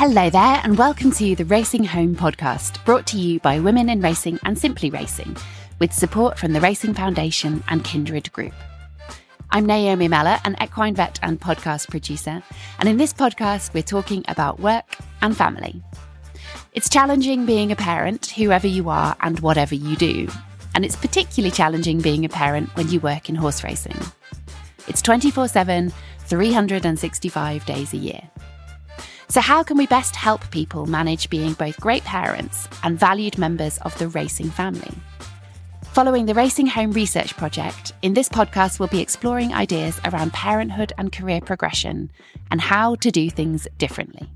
Hello there, and welcome to the Racing Home podcast, brought to you by Women in Racing and Simply Racing, with support from the Racing Foundation and Kindred Group. I'm Naomi Meller, an equine vet and podcast producer, and in this podcast, we're talking about work and family. It's challenging being a parent, whoever you are and whatever you do, and it's particularly challenging being a parent when you work in horse racing. It's 24 7, 365 days a year. So, how can we best help people manage being both great parents and valued members of the racing family? Following the Racing Home Research Project, in this podcast, we'll be exploring ideas around parenthood and career progression and how to do things differently.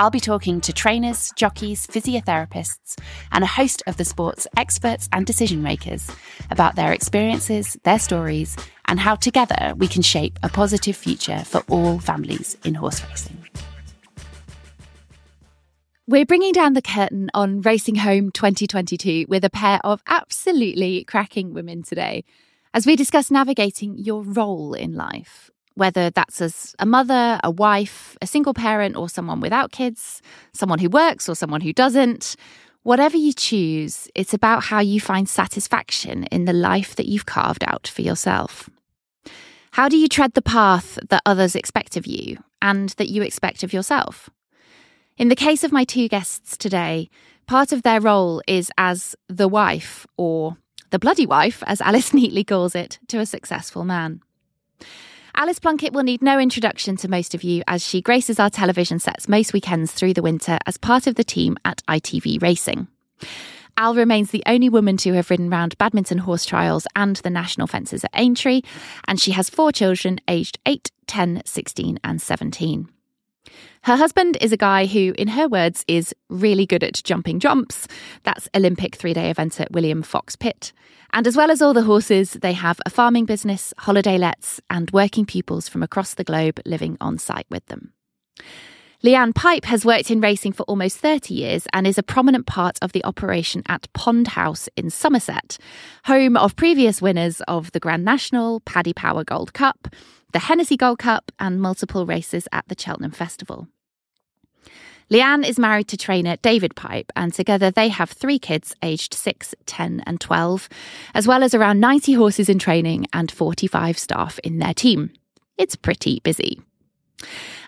I'll be talking to trainers, jockeys, physiotherapists, and a host of the sport's experts and decision makers about their experiences, their stories, and how together we can shape a positive future for all families in horse racing. We're bringing down the curtain on Racing Home 2022 with a pair of absolutely cracking women today as we discuss navigating your role in life, whether that's as a mother, a wife, a single parent, or someone without kids, someone who works or someone who doesn't. Whatever you choose, it's about how you find satisfaction in the life that you've carved out for yourself. How do you tread the path that others expect of you and that you expect of yourself? In the case of my two guests today, part of their role is as the wife, or the bloody wife, as Alice neatly calls it, to a successful man. Alice Plunkett will need no introduction to most of you as she graces our television sets most weekends through the winter as part of the team at ITV Racing. Al remains the only woman to have ridden round badminton horse trials and the national fences at Aintree, and she has four children aged 8, 10, 16, and 17. Her husband is a guy who, in her words, is really good at jumping jumps. That's Olympic three day eventer William Fox Pitt. And as well as all the horses, they have a farming business, holiday lets, and working pupils from across the globe living on site with them. Leanne Pipe has worked in racing for almost 30 years and is a prominent part of the operation at Pond House in Somerset, home of previous winners of the Grand National, Paddy Power Gold Cup, the Hennessy Gold Cup, and multiple races at the Cheltenham Festival. Leanne is married to trainer David Pipe, and together they have three kids aged 6, 10, and 12, as well as around 90 horses in training and 45 staff in their team. It's pretty busy.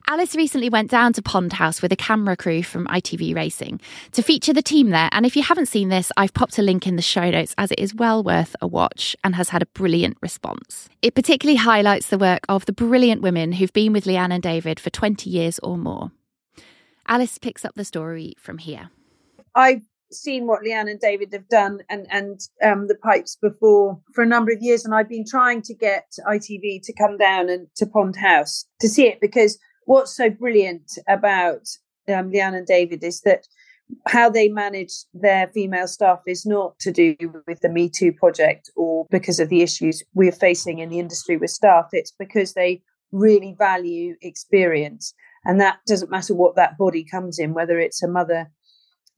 Alice recently went down to Pond House with a camera crew from ITV Racing to feature the team there. And if you haven't seen this, I've popped a link in the show notes as it is well worth a watch and has had a brilliant response. It particularly highlights the work of the brilliant women who've been with Leanne and David for 20 years or more. Alice picks up the story from here. I've seen what Leanne and David have done and and um, the pipes before for a number of years, and I've been trying to get ITV to come down and to Pond House to see it because what's so brilliant about um, Leanne and David is that how they manage their female staff is not to do with the Me Too project or because of the issues we're facing in the industry with staff. It's because they really value experience. And that doesn't matter what that body comes in, whether it's a mother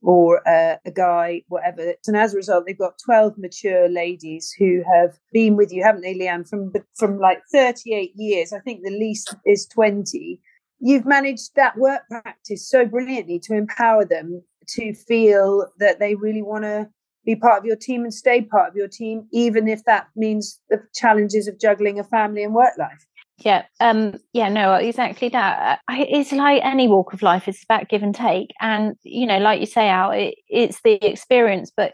or a guy, whatever. And as a result, they've got 12 mature ladies who have been with you, haven't they, Leanne, from, from like 38 years. I think the least is 20 you've managed that work practice so brilliantly to empower them to feel that they really want to be part of your team and stay part of your team, even if that means the challenges of juggling a family and work life. Yeah, um, yeah, no, exactly that. It's like any walk of life; it's about give and take, and you know, like you say, Al, it, it's the experience. But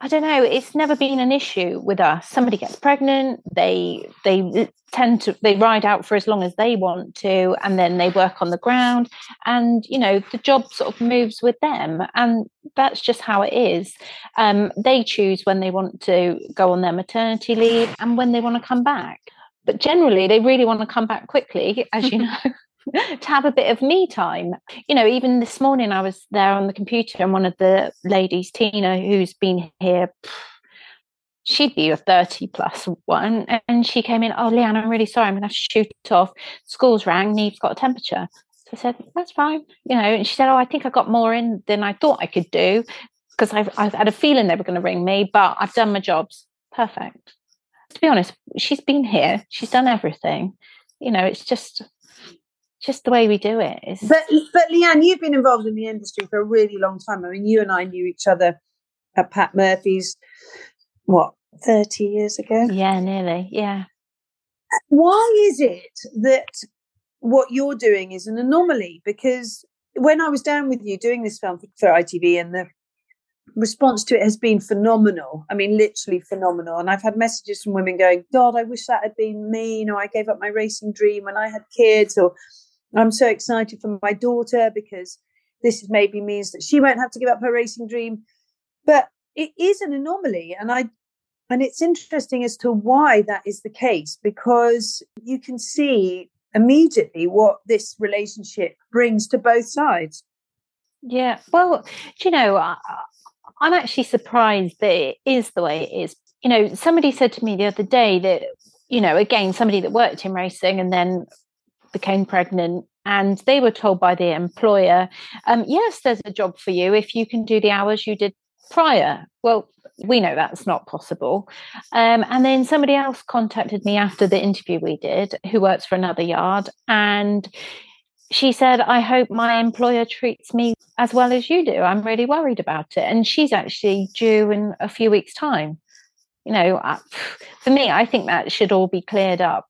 I don't know. It's never been an issue with us. Somebody gets pregnant, they they tend to they ride out for as long as they want to, and then they work on the ground, and you know the job sort of moves with them, and that's just how it is. Um, they choose when they want to go on their maternity leave and when they want to come back. But generally, they really want to come back quickly, as you know. to have a bit of me time. You know, even this morning I was there on the computer and one of the ladies, Tina, who's been here, she'd be a 30 plus one, and she came in, Oh, Leanne, I'm really sorry, I'm going to have to shoot off. School's rang, Neve's got a temperature. So I said, That's fine. You know, and she said, Oh, I think I got more in than I thought I could do because I've, I've had a feeling they were going to ring me, but I've done my jobs. Perfect. To be honest, she's been here, she's done everything. You know, it's just just the way we do it. It's... But but Leanne, you've been involved in the industry for a really long time. I mean, you and I knew each other at Pat Murphy's. What thirty years ago? Yeah, nearly. Yeah. Why is it that what you're doing is an anomaly? Because when I was down with you doing this film for, for ITV, and the response to it has been phenomenal. I mean, literally phenomenal. And I've had messages from women going, God, I wish that had been me. You know, I gave up my racing dream when I had kids, or I'm so excited for my daughter because this maybe means that she won't have to give up her racing dream. But it is an anomaly. And I and it's interesting as to why that is the case, because you can see immediately what this relationship brings to both sides. Yeah. Well, you know, I, I'm actually surprised that it is the way it is. You know, somebody said to me the other day that, you know, again, somebody that worked in racing and then became pregnant and they were told by the employer, um, yes, there's a job for you if you can do the hours you did prior. Well, we know that's not possible. Um, and then somebody else contacted me after the interview we did, who works for another yard, and she said, I hope my employer treats me as well as you do. I'm really worried about it. And she's actually due in a few weeks' time. You know, for me, I think that should all be cleared up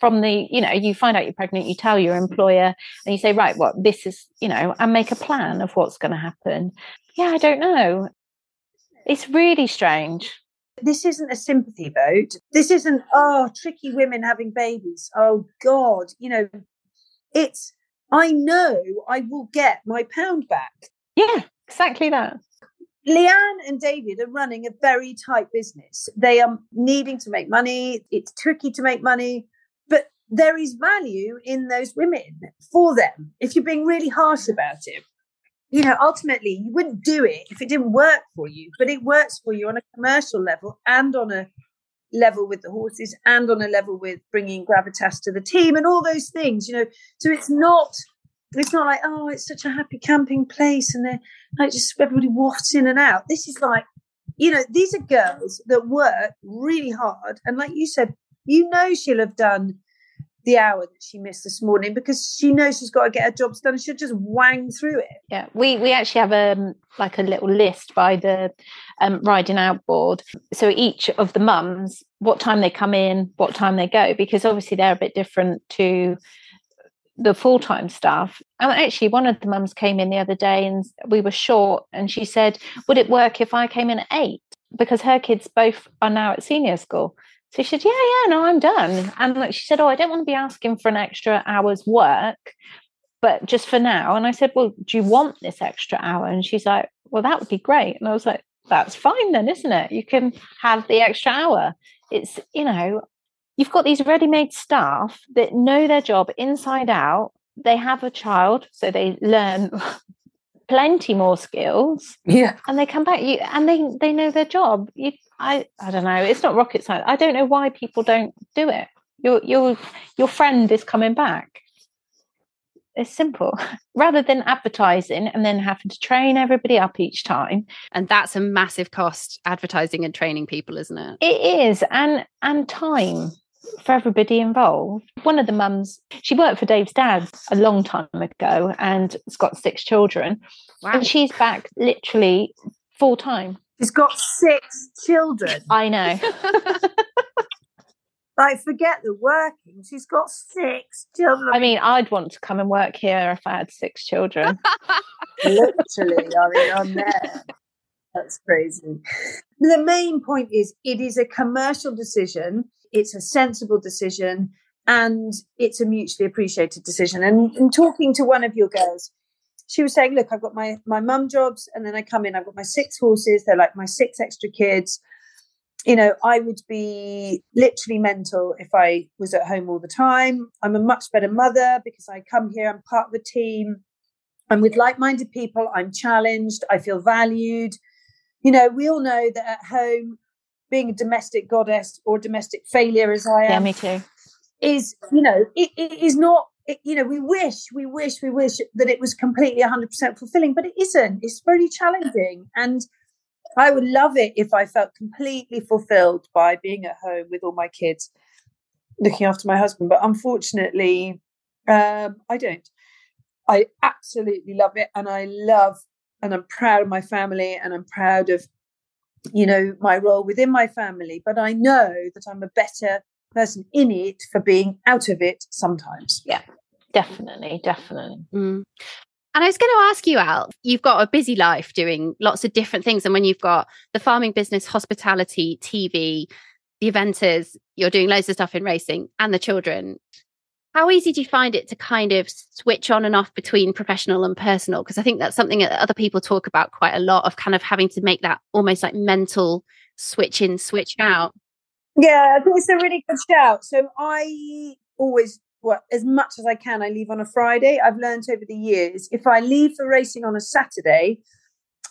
from the, you know, you find out you're pregnant, you tell your employer, and you say, right, what well, this is, you know, and make a plan of what's going to happen. Yeah, I don't know. It's really strange. This isn't a sympathy vote. This isn't, oh, tricky women having babies. Oh, God. You know, it's, I know I will get my pound back. Yeah, exactly that. Leanne and David are running a very tight business. They are needing to make money. It's tricky to make money, there is value in those women for them if you're being really harsh about it. You know, ultimately, you wouldn't do it if it didn't work for you, but it works for you on a commercial level and on a level with the horses and on a level with bringing gravitas to the team and all those things you know so it's not it's not like oh it's such a happy camping place and then like just everybody wafts in and out this is like you know these are girls that work really hard and like you said you know she'll have done the hour that she missed this morning because she knows she's got to get her jobs done and she'll just wang through it. Yeah, we we actually have um like a little list by the um, riding out board. So each of the mums, what time they come in, what time they go, because obviously they're a bit different to the full-time staff. And actually one of the mums came in the other day and we were short and she said, Would it work if I came in at eight? Because her kids both are now at senior school. So she said, Yeah, yeah, no, I'm done. And like she said, Oh, I don't want to be asking for an extra hour's work, but just for now. And I said, Well, do you want this extra hour? And she's like, Well, that would be great. And I was like, That's fine then, isn't it? You can have the extra hour. It's, you know, you've got these ready-made staff that know their job inside out. They have a child, so they learn plenty more skills. Yeah. And they come back you and they they know their job. You I I don't know. It's not rocket science. I don't know why people don't do it. Your your your friend is coming back. It's simple. Rather than advertising and then having to train everybody up each time. And that's a massive cost, advertising and training people, isn't it? It is. And and time for everybody involved. One of the mums, she worked for Dave's dad a long time ago and has got six children. Wow. And she's back literally full time. She's got six children. I know. like, forget the working. She's got six children. I mean, I'd want to come and work here if I had six children. Literally, I mean, I'm there. That's crazy. The main point is it is a commercial decision, it's a sensible decision, and it's a mutually appreciated decision. And in talking to one of your girls, she was saying, look, I've got my my mum jobs, and then I come in, I've got my six horses, they're like my six extra kids. You know, I would be literally mental if I was at home all the time. I'm a much better mother because I come here, I'm part of the team. I'm with like minded people, I'm challenged, I feel valued. You know, we all know that at home, being a domestic goddess or domestic failure as I am. Yeah, me too. Is, you know, it, it is not it, you know, we wish, we wish, we wish that it was completely 100% fulfilling, but it isn't. It's very challenging. And I would love it if I felt completely fulfilled by being at home with all my kids, looking after my husband. But unfortunately, Um, I don't. I absolutely love it, and I love, and I'm proud of my family, and I'm proud of, you know, my role within my family. But I know that I'm a better person in it for being out of it sometimes. Yeah, definitely, definitely. Mm. And I was going to ask you, Al, you've got a busy life doing lots of different things. And when you've got the farming business, hospitality, TV, the eventers, you're doing loads of stuff in racing and the children. How easy do you find it to kind of switch on and off between professional and personal? Because I think that's something that other people talk about quite a lot of kind of having to make that almost like mental switch in, switch out. Yeah, I think it's a really good shout. So I always well, as much as I can, I leave on a Friday. I've learned over the years if I leave for racing on a Saturday,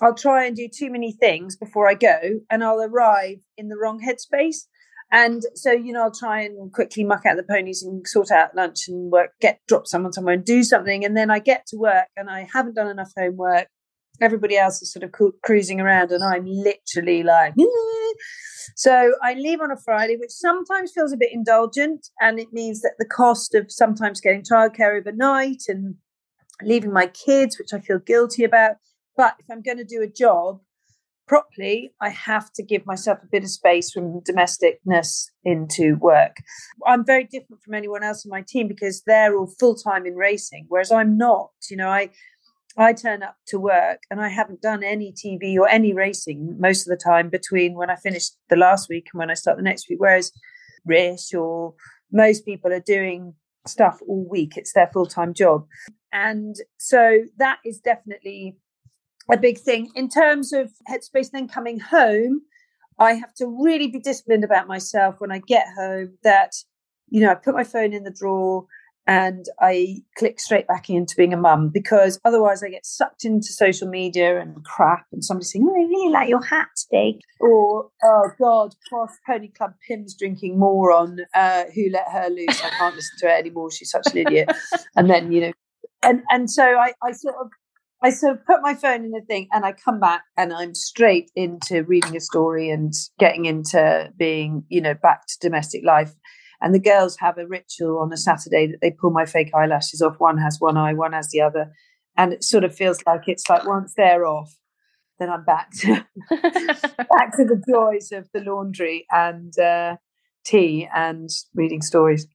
I'll try and do too many things before I go, and I'll arrive in the wrong headspace. And so, you know, I'll try and quickly muck out the ponies and sort out lunch and work, get drop someone somewhere and do something. And then I get to work and I haven't done enough homework. Everybody else is sort of cruising around, and I'm literally like, so I leave on a Friday, which sometimes feels a bit indulgent. And it means that the cost of sometimes getting childcare overnight and leaving my kids, which I feel guilty about. But if I'm going to do a job properly, I have to give myself a bit of space from domesticness into work. I'm very different from anyone else in my team because they're all full time in racing, whereas I'm not. You know, I I turn up to work and I haven't done any TV or any racing most of the time between when I finished the last week and when I start the next week. Whereas Rish or most people are doing stuff all week, it's their full time job. And so that is definitely a big thing. In terms of headspace, then coming home, I have to really be disciplined about myself when I get home that, you know, I put my phone in the drawer and I click straight back into being a mum because otherwise I get sucked into social media and crap and somebody saying, Oh, I really like your hat today. Or, oh God, Cross Pony Club Pimm's drinking moron uh, who let her loose. I can't listen to her anymore. She's such an idiot. and then, you know, and, and so I, I sort of I sort of put my phone in the thing and I come back and I'm straight into reading a story and getting into being, you know, back to domestic life. And the girls have a ritual on a Saturday that they pull my fake eyelashes off. One has one eye, one has the other. And it sort of feels like it's like once they're off, then I'm back to back to the joys of the laundry and uh, tea and reading stories.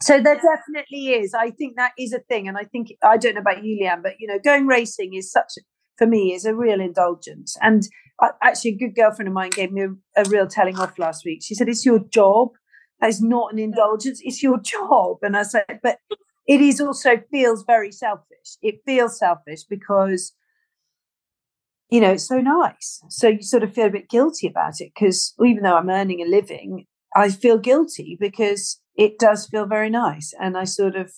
So there definitely is. I think that is a thing, and I think I don't know about you, Leanne, but you know, going racing is such for me is a real indulgence. And I, actually, a good girlfriend of mine gave me a, a real telling off last week. She said, "It's your job is not an indulgence. It's your job. And I said, but it is also feels very selfish. It feels selfish because, you know, it's so nice. So you sort of feel a bit guilty about it because even though I'm earning a living, I feel guilty because it does feel very nice. And I sort of,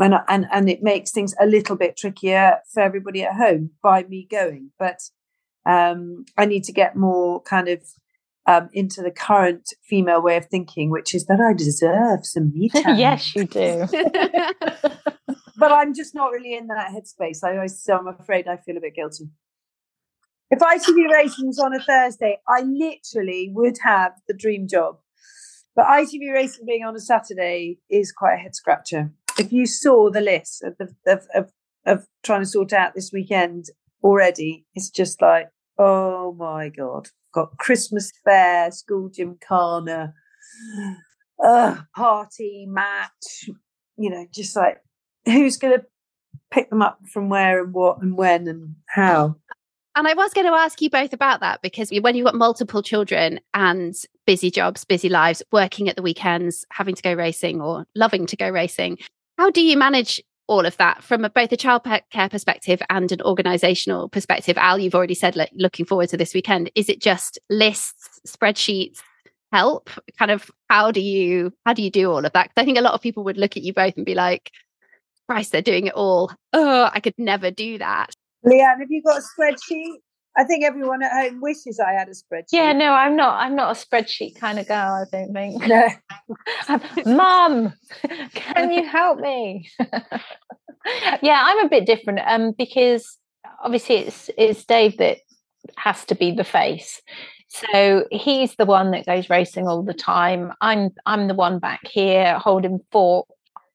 and, and, and it makes things a little bit trickier for everybody at home by me going. But um, I need to get more kind of um, into the current female way of thinking, which is that I deserve some me time. yes, you do. but I'm just not really in that headspace. I always, so I'm afraid I feel a bit guilty. If ITV Racing was on a Thursday, I literally would have the dream job. But ITV Racing being on a Saturday is quite a head scratcher. If you saw the list of, the, of, of, of trying to sort out this weekend already, it's just like, oh my God got Christmas fair, school gymkhana, uh, party, match, you know, just like who's going to pick them up from where and what and when and how. And I was going to ask you both about that because when you've got multiple children and busy jobs, busy lives, working at the weekends, having to go racing or loving to go racing, how do you manage all of that from a, both a child care perspective and an organizational perspective. Al you've already said like, looking forward to this weekend. Is it just lists spreadsheets help? Kind of how do you how do you do all of that? Because i think a lot of people would look at you both and be like christ they're doing it all. Oh i could never do that. Leanne have you got a spreadsheet I think everyone at home wishes I had a spreadsheet. Yeah, no, I'm not. I'm not a spreadsheet kind of girl. I don't think. No, Mum, can you help me? yeah, I'm a bit different. Um, because obviously it's it's Dave that has to be the face. So he's the one that goes racing all the time. I'm I'm the one back here holding fort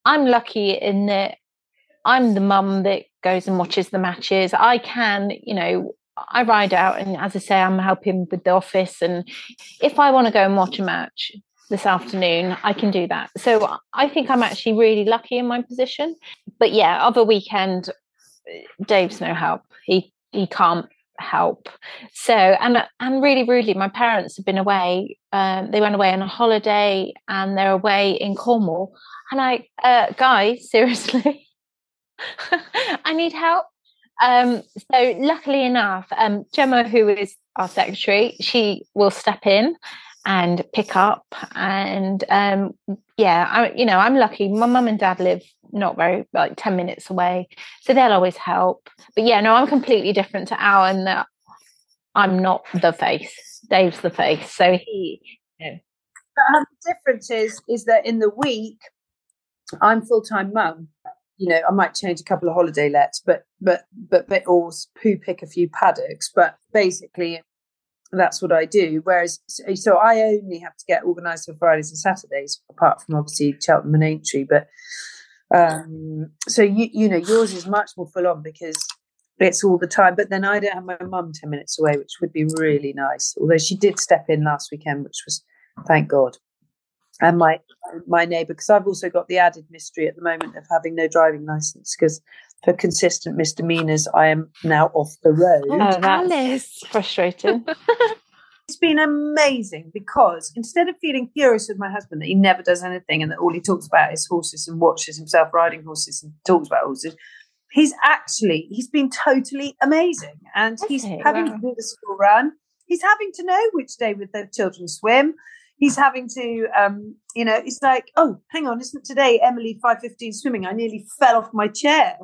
I'm lucky in that I'm the mum that goes and watches the matches. I can, you know, I ride out, and as I say, I'm helping with the office. And if I want to go and watch a match this afternoon, I can do that. So I think I'm actually really lucky in my position. But yeah, other weekend, Dave's no help. He he can't help. So and and really, rudely, my parents have been away. Um, they went away on a holiday, and they're away in Cornwall. And I, uh, guys, seriously, I need help. Um, so luckily enough, um, Gemma, who is our secretary, she will step in and pick up. And um, yeah, I, you know, I'm lucky. My mum and dad live not very like 10 minutes away, so they'll always help. But yeah, no, I'm completely different to Al and that I'm not the face. Dave's the face, so he. But the difference is is that in the week, I'm full time mum you know, I might change a couple of holiday lets, but but but but or poo pick a few paddocks. But basically, that's what I do. Whereas, so I only have to get organised for Fridays and Saturdays, apart from obviously Cheltenham and Aintree. But um, so you you know, yours is much more full on because it's all the time. But then I don't have my mum ten minutes away, which would be really nice. Although she did step in last weekend, which was thank God and my my neighbour because I've also got the added mystery at the moment of having no driving license because for consistent misdemeanors I am now off the road. Oh, that's Alice. frustrating. it's been amazing because instead of feeling furious with my husband that he never does anything and that all he talks about is horses and watches himself riding horses and talks about horses, he's actually he's been totally amazing and he's having wow. to do the school run. He's having to know which day with the children swim he's having to, um, you know, it's like, oh, hang on, isn't today Emily 5.15 swimming? I nearly fell off my chair.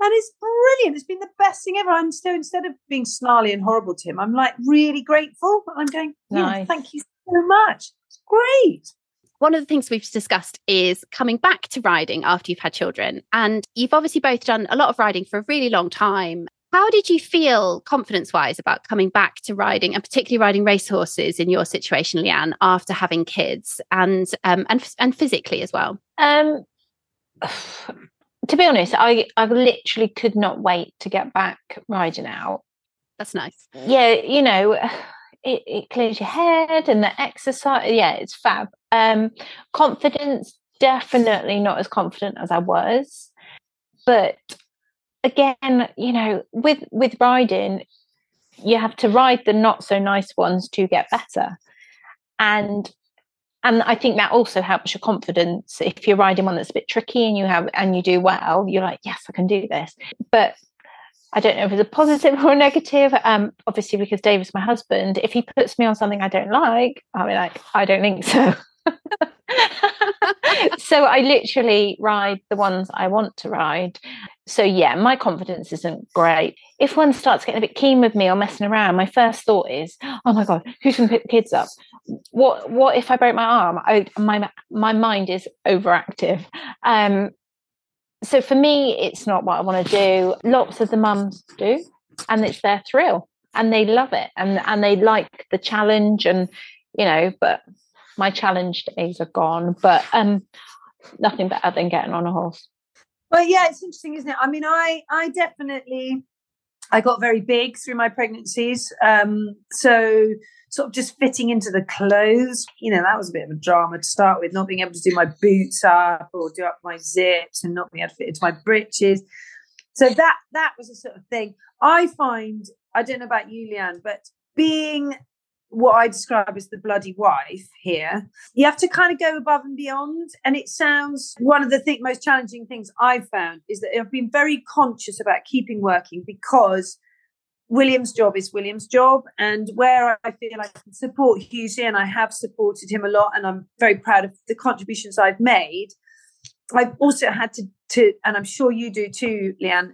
And it's brilliant. It's been the best thing ever. And so instead of being snarly and horrible to him, I'm like really grateful. I'm going, yeah, nice. thank you so much. It's great. One of the things we've discussed is coming back to riding after you've had children. And you've obviously both done a lot of riding for a really long time. How did you feel confidence wise about coming back to riding and particularly riding racehorses in your situation, Leanne, after having kids and um, and and physically as well? Um, to be honest, I I literally could not wait to get back riding out. That's nice. Yeah, you know, it, it clears your head and the exercise. Yeah, it's fab. Um, confidence, definitely not as confident as I was, but again, you know, with with riding, you have to ride the not so nice ones to get better. And and I think that also helps your confidence. If you're riding one that's a bit tricky and you have and you do well, you're like, yes, I can do this. But I don't know if it's a positive or a negative. Um, obviously, because David's my husband, if he puts me on something I don't like, I'll be like, I don't think so. so I literally ride the ones I want to ride. So yeah, my confidence isn't great. If one starts getting a bit keen with me or messing around, my first thought is, "Oh my god, who's going to pick the kids up? What what if I break my arm?" I, my my mind is overactive. Um, so for me, it's not what I want to do. Lots of the mums do, and it's their thrill, and they love it, and and they like the challenge, and you know. But my challenge days are gone. But um, nothing better than getting on a horse. Well, yeah, it's interesting, isn't it? I mean, I I definitely I got very big through my pregnancies. Um, so sort of just fitting into the clothes, you know, that was a bit of a drama to start with, not being able to do my boots up or do up my zips and not being able to fit into my breeches. So that that was a sort of thing. I find, I don't know about you, Leanne, but being what I describe as the bloody wife here. You have to kind of go above and beyond. And it sounds one of the th- most challenging things I've found is that I've been very conscious about keeping working because William's job is William's job. And where I feel I can support Hughes and I have supported him a lot, and I'm very proud of the contributions I've made. I've also had to, to and I'm sure you do too, Leanne,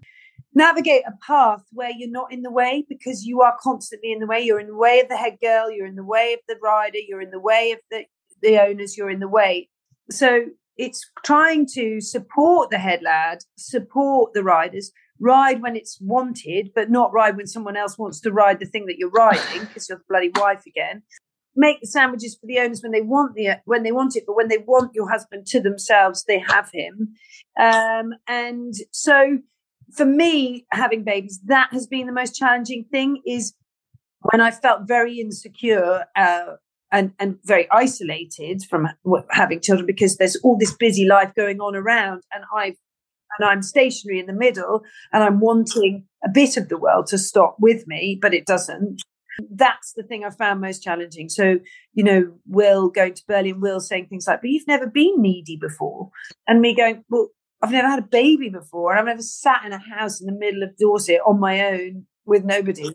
navigate a path where you're not in the way because you are constantly in the way. You're in the way of the head girl, you're in the way of the rider, you're in the way of the, the owners, you're in the way. So it's trying to support the head lad, support the riders, ride when it's wanted, but not ride when someone else wants to ride the thing that you're riding because you're the bloody wife again. make the sandwiches for the owners when they want the when they want it, but when they want your husband to themselves, they have him. Um, and so, for me, having babies, that has been the most challenging thing. Is when I felt very insecure. Uh, and, and very isolated from having children because there's all this busy life going on around and I've and I'm stationary in the middle and I'm wanting a bit of the world to stop with me, but it doesn't. That's the thing I found most challenging. So, you know, Will going to Berlin, Will saying things like, but you've never been needy before. And me going, well, I've never had a baby before. And I've never sat in a house in the middle of Dorset on my own with nobody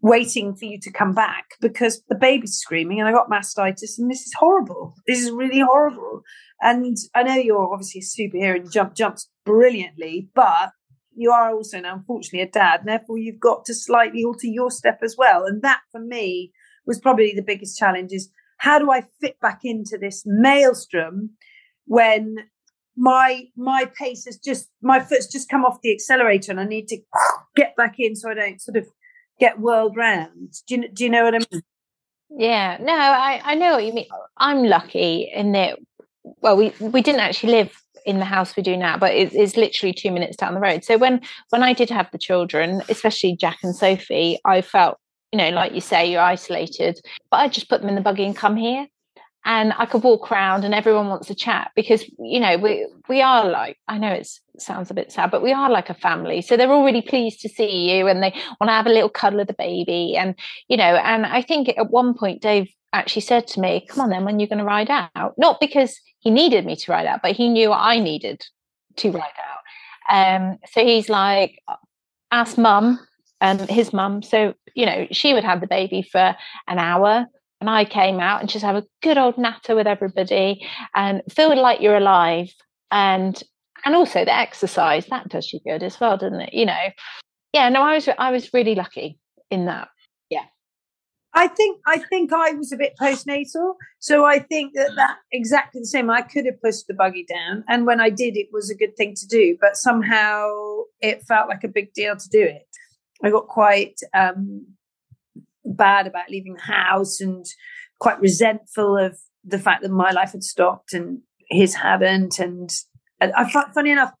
waiting for you to come back because the baby's screaming and I got mastitis and this is horrible. This is really horrible. And I know you're obviously a superhero and jump jumps brilliantly, but you are also now unfortunately a dad, and therefore you've got to slightly alter your step as well. And that for me was probably the biggest challenge is how do I fit back into this maelstrom when my my pace has just my foot's just come off the accelerator and I need to get back in so I don't sort of get whirled round. Do you do you know what I mean? Yeah, no, I I know what you mean. I'm lucky in that. Well, we we didn't actually live in the house we do now, but it is literally two minutes down the road. So when when I did have the children, especially Jack and Sophie, I felt, you know, like you say, you're isolated. But I just put them in the buggy and come here. And I could walk around and everyone wants to chat because, you know, we we are like, I know it sounds a bit sad, but we are like a family. So they're all really pleased to see you and they want to have a little cuddle of the baby. And, you know, and I think at one point Dave actually said to me, Come on, then, when you're going to ride out? Not because he needed me to ride out, but he knew I needed to ride out. Um, so he's like, Ask mum and his mum. So, you know, she would have the baby for an hour. And I came out and just have a good old natter with everybody and feel like you're alive. And and also the exercise that does you good as well, doesn't it? You know, yeah. No, I was I was really lucky in that. Yeah. I think I think I was a bit postnatal, so I think that that exactly the same. I could have pushed the buggy down, and when I did, it was a good thing to do. But somehow it felt like a big deal to do it. I got quite um, bad about leaving the house, and quite resentful of the fact that my life had stopped and his hadn't. And, and I funny enough,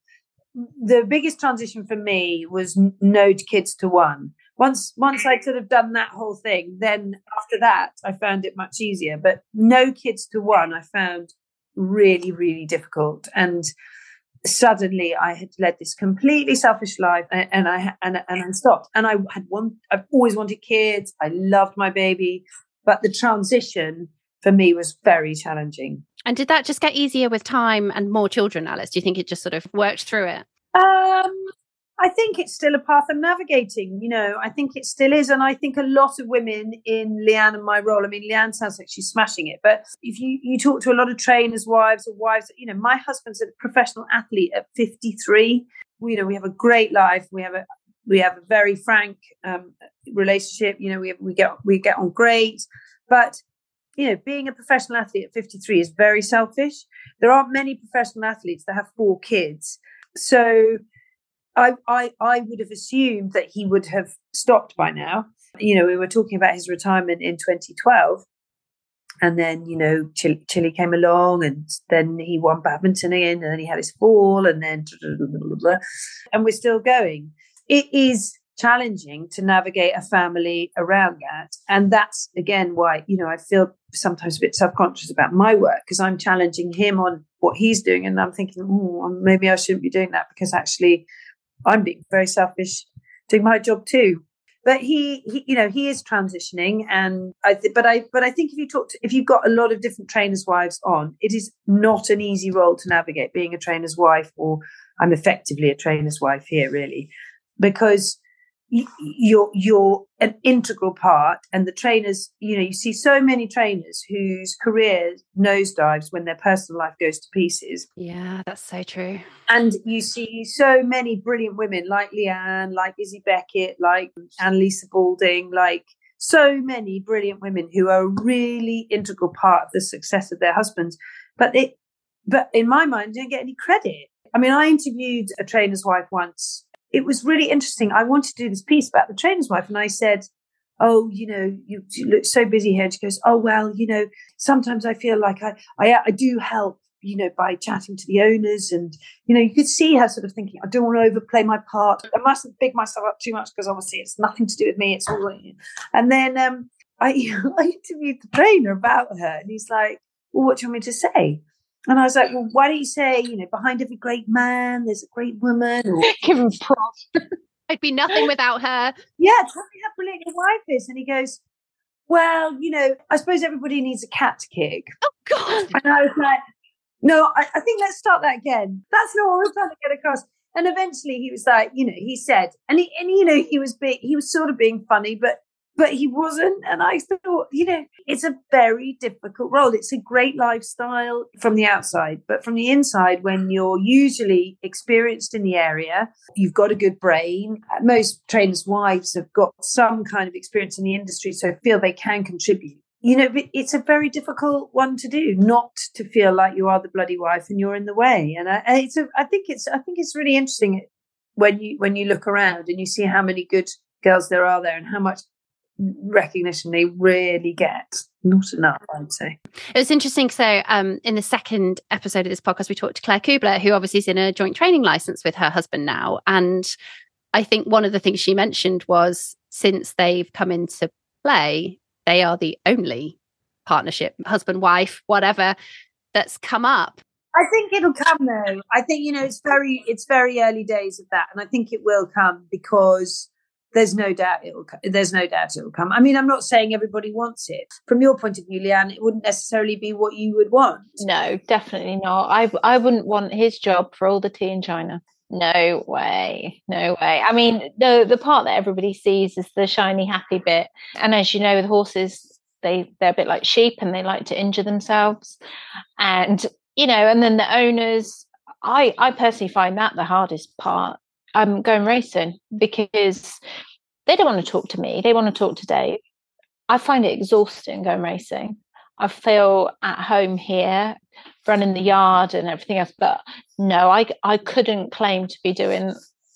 the biggest transition for me was no kids to one once once I'd sort of done that whole thing, then after that I found it much easier. But no kids to one, I found really, really difficult. And suddenly I had led this completely selfish life and, and I and, and I stopped. And I had one I've always wanted kids. I loved my baby. But the transition for me was very challenging. And did that just get easier with time and more children, Alice? Do you think it just sort of worked through it? Um, I think it's still a path I'm navigating. You know, I think it still is. And I think a lot of women in Leanne and my role, I mean, Leanne sounds like she's smashing it, but if you, you talk to a lot of trainers' wives or wives, you know, my husband's a professional athlete at 53. You know, we have a great life. We have a, we have a very frank um, relationship. You know, we, we get, we get on great, but you know, being a professional athlete at 53 is very selfish. There aren't many professional athletes that have four kids. So I, I, I would have assumed that he would have stopped by now. You know, we were talking about his retirement in 2012. And then, you know, Chilli, Chilli came along and then he won badminton again and then he had his fall and then, and we're still going. It is challenging to navigate a family around that. And that's again why, you know, I feel sometimes a bit self conscious about my work because I'm challenging him on what he's doing. And I'm thinking, oh, maybe I shouldn't be doing that because actually I'm being very selfish doing my job too. But he, he you know, he is transitioning, and I. Th- but I, but I think if you talk to, if you've got a lot of different trainers' wives on, it is not an easy role to navigate. Being a trainer's wife, or I'm effectively a trainer's wife here, really, because you're you're an integral part and the trainers you know you see so many trainers whose careers nosedives when their personal life goes to pieces. Yeah that's so true. And you see so many brilliant women like leanne like izzy beckett like annalisa balding like so many brilliant women who are a really integral part of the success of their husbands. But it but in my mind don't get any credit. I mean i interviewed a trainer's wife once it was really interesting. I wanted to do this piece about the trainer's wife, and I said, oh, you know, you, you look so busy here. And she goes, oh, well, you know, sometimes I feel like I, I, I do help, you know, by chatting to the owners. And, you know, you could see her sort of thinking, I don't want to overplay my part. I mustn't big myself up too much because obviously it's nothing to do with me. It's all, and then um, I, I interviewed the trainer about her and he's like, well, what do you want me to say? And I was like, well, why don't you say, you know, behind every great man, there's a great woman? Or, Give him props. I'd be nothing without her. Yeah, tell me how brilliant your wife is. And he goes, Well, you know, I suppose everybody needs a cat to kick. Oh, God. And I was like, No, I, I think let's start that again. That's not what we're trying to get across. And eventually he was like, you know, he said, and he, and you know, he was being, he was sort of being funny, but but he wasn't. And I thought, you know, it's a very difficult role. It's a great lifestyle from the outside, but from the inside, when you're usually experienced in the area, you've got a good brain. Most trainers' wives have got some kind of experience in the industry, so feel they can contribute. You know, it's a very difficult one to do, not to feel like you are the bloody wife and you're in the way. And I, it's a, I think it's, I think it's really interesting when you when you look around and you see how many good girls there are there and how much recognition they really get. Not enough, I'd say. It was interesting. So, um, in the second episode of this podcast, we talked to Claire Kubler, who obviously is in a joint training license with her husband now. And I think one of the things she mentioned was since they've come into play, they are the only partnership, husband, wife, whatever, that's come up. I think it'll come though. I think you know it's very it's very early days of that, and I think it will come because there's no doubt it will there's no doubt it will come. I mean i'm not saying everybody wants it. From your point of view leanne it wouldn't necessarily be what you would want. No definitely not. I i wouldn't want his job for all the tea in china. No way. No way. I mean the the part that everybody sees is the shiny happy bit. And as you know with horses they they're a bit like sheep and they like to injure themselves. And you know and then the owners i i personally find that the hardest part Um, I'm going racing because they don't want to talk to me. They want to talk to Dave. I find it exhausting going racing. I feel at home here, running the yard and everything else. But no, I I couldn't claim to be doing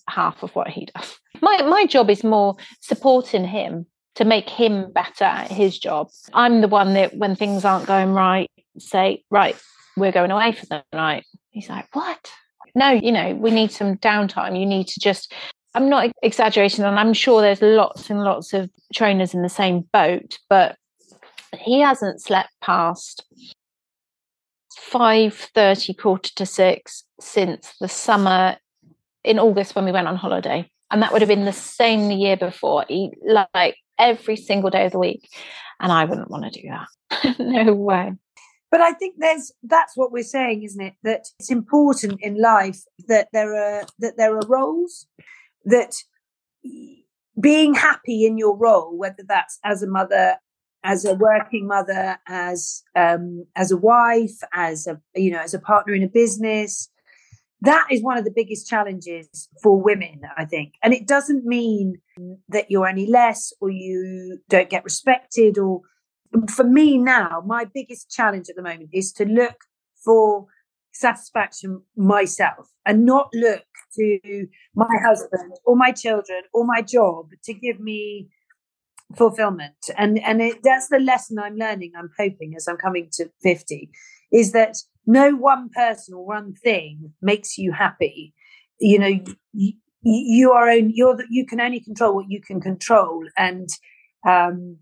half of what he does. My my job is more supporting him to make him better at his job. I'm the one that when things aren't going right, say, right, we're going away for the night. He's like, what? No, you know, we need some downtime. You need to just, I'm not exaggerating, and I'm sure there's lots and lots of trainers in the same boat, but he hasn't slept past 5.30, quarter to six since the summer in August when we went on holiday. And that would have been the same the year before. He like every single day of the week. And I wouldn't want to do that. no way. But I think there's that's what we're saying, isn't it? That it's important in life that there are that there are roles that being happy in your role, whether that's as a mother, as a working mother, as um, as a wife, as a you know, as a partner in a business, that is one of the biggest challenges for women, I think. And it doesn't mean that you're any less or you don't get respected or for me now, my biggest challenge at the moment is to look for satisfaction myself and not look to my husband or my children or my job to give me fulfillment. And and it, that's the lesson i'm learning i'm hoping as i'm coming to 50 is that no one person or one thing makes you happy. You know you, you are own you're you can only control what you can control. And um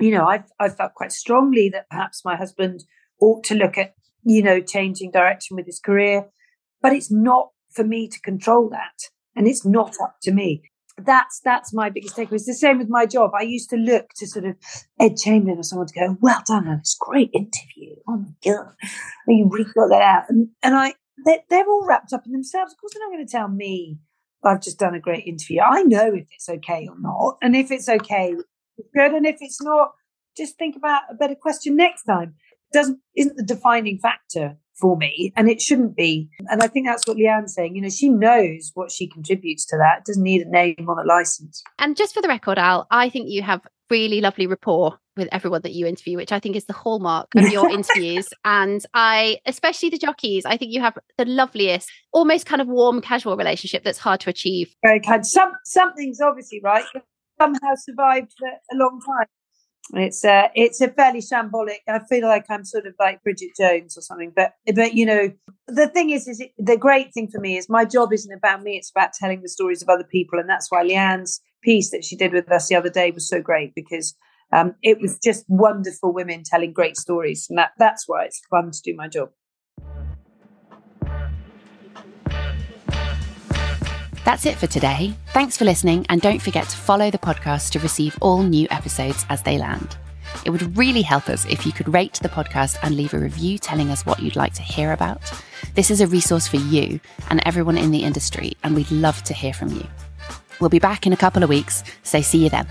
you know, I've, i felt quite strongly that perhaps my husband ought to look at, you know, changing direction with his career, but it's not for me to control that. And it's not up to me. That's that's my biggest takeaway. It's the same with my job. I used to look to sort of Ed Chamberlain or someone to go, well done, it's great interview. Oh my god, you really got that out. And, and I, they're, they're all wrapped up in themselves. Of course, they're not going to tell me I've just done a great interview. I know if it's okay or not, and if it's okay, good. And if it's not, just think about a better question next time. Doesn't isn't the defining factor for me, and it shouldn't be. And I think that's what Leanne's saying. You know, she knows what she contributes to that. Doesn't need a name on a license. And just for the record, Al, I think you have really lovely rapport with everyone that you interview, which I think is the hallmark of your interviews. And I, especially the jockeys, I think you have the loveliest, almost kind of warm, casual relationship that's hard to achieve. Very kind. Some something's obviously right somehow survived for a long time. It's a it's a fairly shambolic. I feel like I'm sort of like Bridget Jones or something. But but you know the thing is is it, the great thing for me is my job isn't about me. It's about telling the stories of other people, and that's why Leanne's piece that she did with us the other day was so great because um, it was just wonderful women telling great stories, and that that's why it's fun to do my job. That's it for today. Thanks for listening, and don't forget to follow the podcast to receive all new episodes as they land. It would really help us if you could rate the podcast and leave a review telling us what you'd like to hear about. This is a resource for you and everyone in the industry, and we'd love to hear from you. We'll be back in a couple of weeks, so see you then.